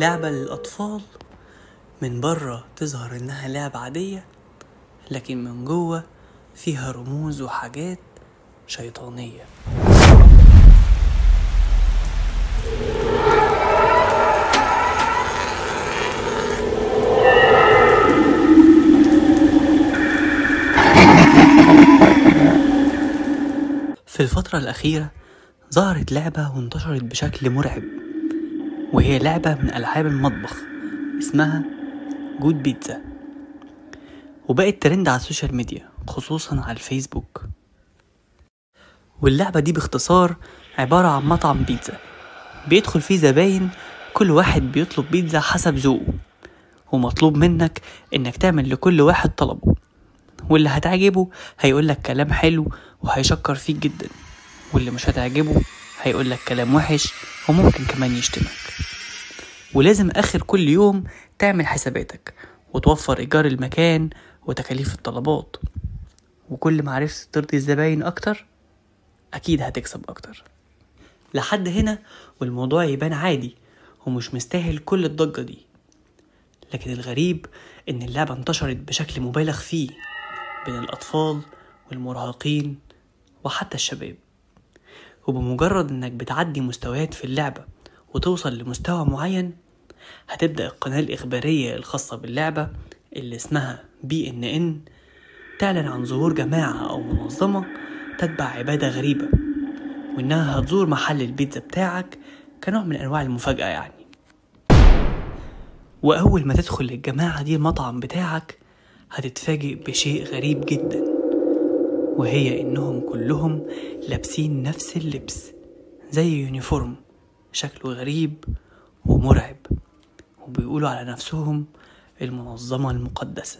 لعبة للأطفال من بره تظهر إنها لعبة عادية لكن من جوه فيها رموز وحاجات شيطانية. في الفترة الأخيرة ظهرت لعبة وانتشرت بشكل مرعب. وهي لعبة من ألعاب المطبخ اسمها Good Pizza وبقت ترند على السوشيال ميديا خصوصا على الفيسبوك. واللعبة دي باختصار عبارة عن مطعم بيتزا. بيدخل فيه زباين كل واحد بيطلب بيتزا حسب ذوقه. ومطلوب منك إنك تعمل لكل واحد طلبه. واللي هتعجبه هيقولك كلام حلو وهيشكر فيك جدا. واللي مش هتعجبه هيقولك كلام وحش وممكن كمان يشتمك. ولازم آخر كل يوم تعمل حساباتك وتوفر إيجار المكان وتكاليف الطلبات. وكل ما عرفت ترضي الزباين أكتر أكيد هتكسب أكتر. لحد هنا والموضوع يبان عادي ومش مستاهل كل الضجة دي. لكن الغريب إن اللعبة انتشرت بشكل مبالغ فيه بين الأطفال والمراهقين وحتى الشباب. وبمجرد إنك بتعدي مستويات في اللعبة وتوصل لمستوى معين هتبدأ القناة الإخبارية الخاصة باللعبة اللي اسمها بي إن إن تعلن عن ظهور جماعة أو منظمة تتبع عبادة غريبة وإنها هتزور محل البيتزا بتاعك كنوع من أنواع المفاجأة يعني. وأول ما تدخل الجماعة دي المطعم بتاعك هتتفاجئ بشيء غريب جدا وهي إنهم كلهم لابسين نفس اللبس زي يونيفورم شكله غريب ومرعب. وبيقولوا على نفسهم المنظمة المقدسة.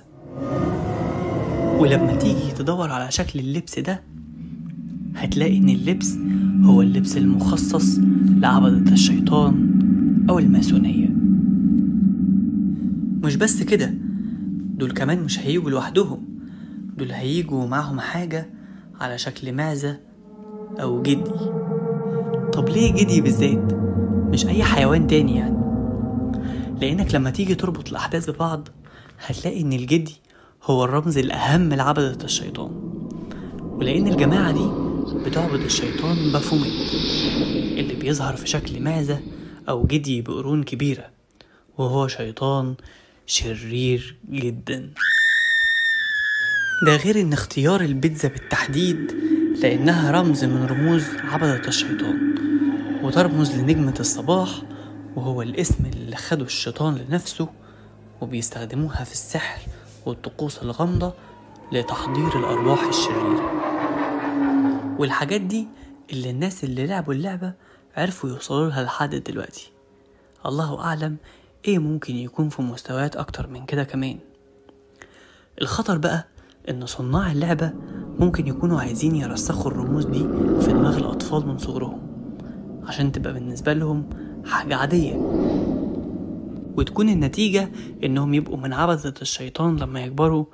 ولما تيجي تدور على شكل اللبس ده هتلاقي إن اللبس هو اللبس المخصص لعبدة الشيطان أو الماسونية. مش بس كده دول كمان مش هيجوا لوحدهم. دول هيجوا معاهم حاجة على شكل معزة أو جدي. طب ليه جدي بالذات؟ مش أي حيوان تاني يعني. لأنك لما تيجي تربط الأحداث ببعض هتلاقي إن الجدي هو الرمز الأهم لعبدة الشيطان. ولأن الجماعة دي بتعبد الشيطان بافوميت اللي بيظهر في شكل معزة أو جدي بقرون كبيرة وهو شيطان شرير جدا. ده غير إن اختيار البيتزا بالتحديد لأنها رمز من رموز عبدة الشيطان وترمز لنجمة الصباح وهو الاسم اللي خده الشيطان لنفسه وبيستخدموها في السحر والطقوس الغامضة لتحضير الأرواح الشريرة. والحاجات دي اللي الناس اللي لعبوا اللعبة عرفوا يوصلوا لها لحد دلوقتي. الله أعلم إيه ممكن يكون في مستويات أكتر من كده كمان. الخطر بقى إن صناع اللعبة ممكن يكونوا عايزين يرسخوا الرموز دي في دماغ الأطفال من صغرهم عشان تبقى بالنسبة لهم حاجة عادية. وتكون النتيجة إنهم يبقوا من عبدة الشيطان لما يكبروا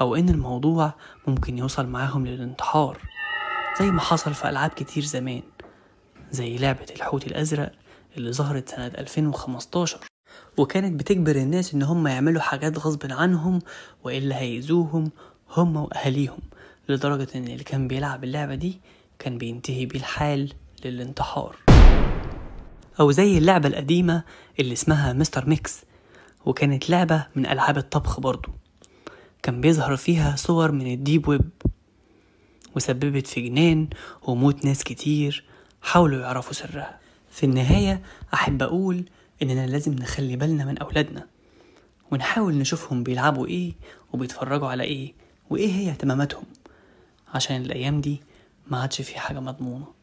أو إن الموضوع ممكن يوصل معاهم للانتحار زي ما حصل في ألعاب كتير زمان زي لعبة الحوت الأزرق اللي ظهرت سنة 2015 وكانت بتجبر الناس إن هم يعملوا حاجات غصب عنهم وإلا هيأذوهم هم وأهاليهم لدرجة إن اللي كان بيلعب اللعبة دي كان بينتهي بيه الحال للانتحار. أو زي اللعبة القديمة اللي اسمها Mister Mix وكانت لعبة من ألعاب الطبخ برضو. كان بيظهر فيها صور من ال deep web وسببت في جنان وموت ناس كتير حاولوا يعرفوا سرها. في النهاية أحب أقول إننا لازم نخلي بالنا من أولادنا ونحاول نشوفهم بيلعبوا إيه وبيتفرجوا على إيه وإيه هي اهتماماتهم عشان الأيام دي ما عادش في حاجة مضمونة.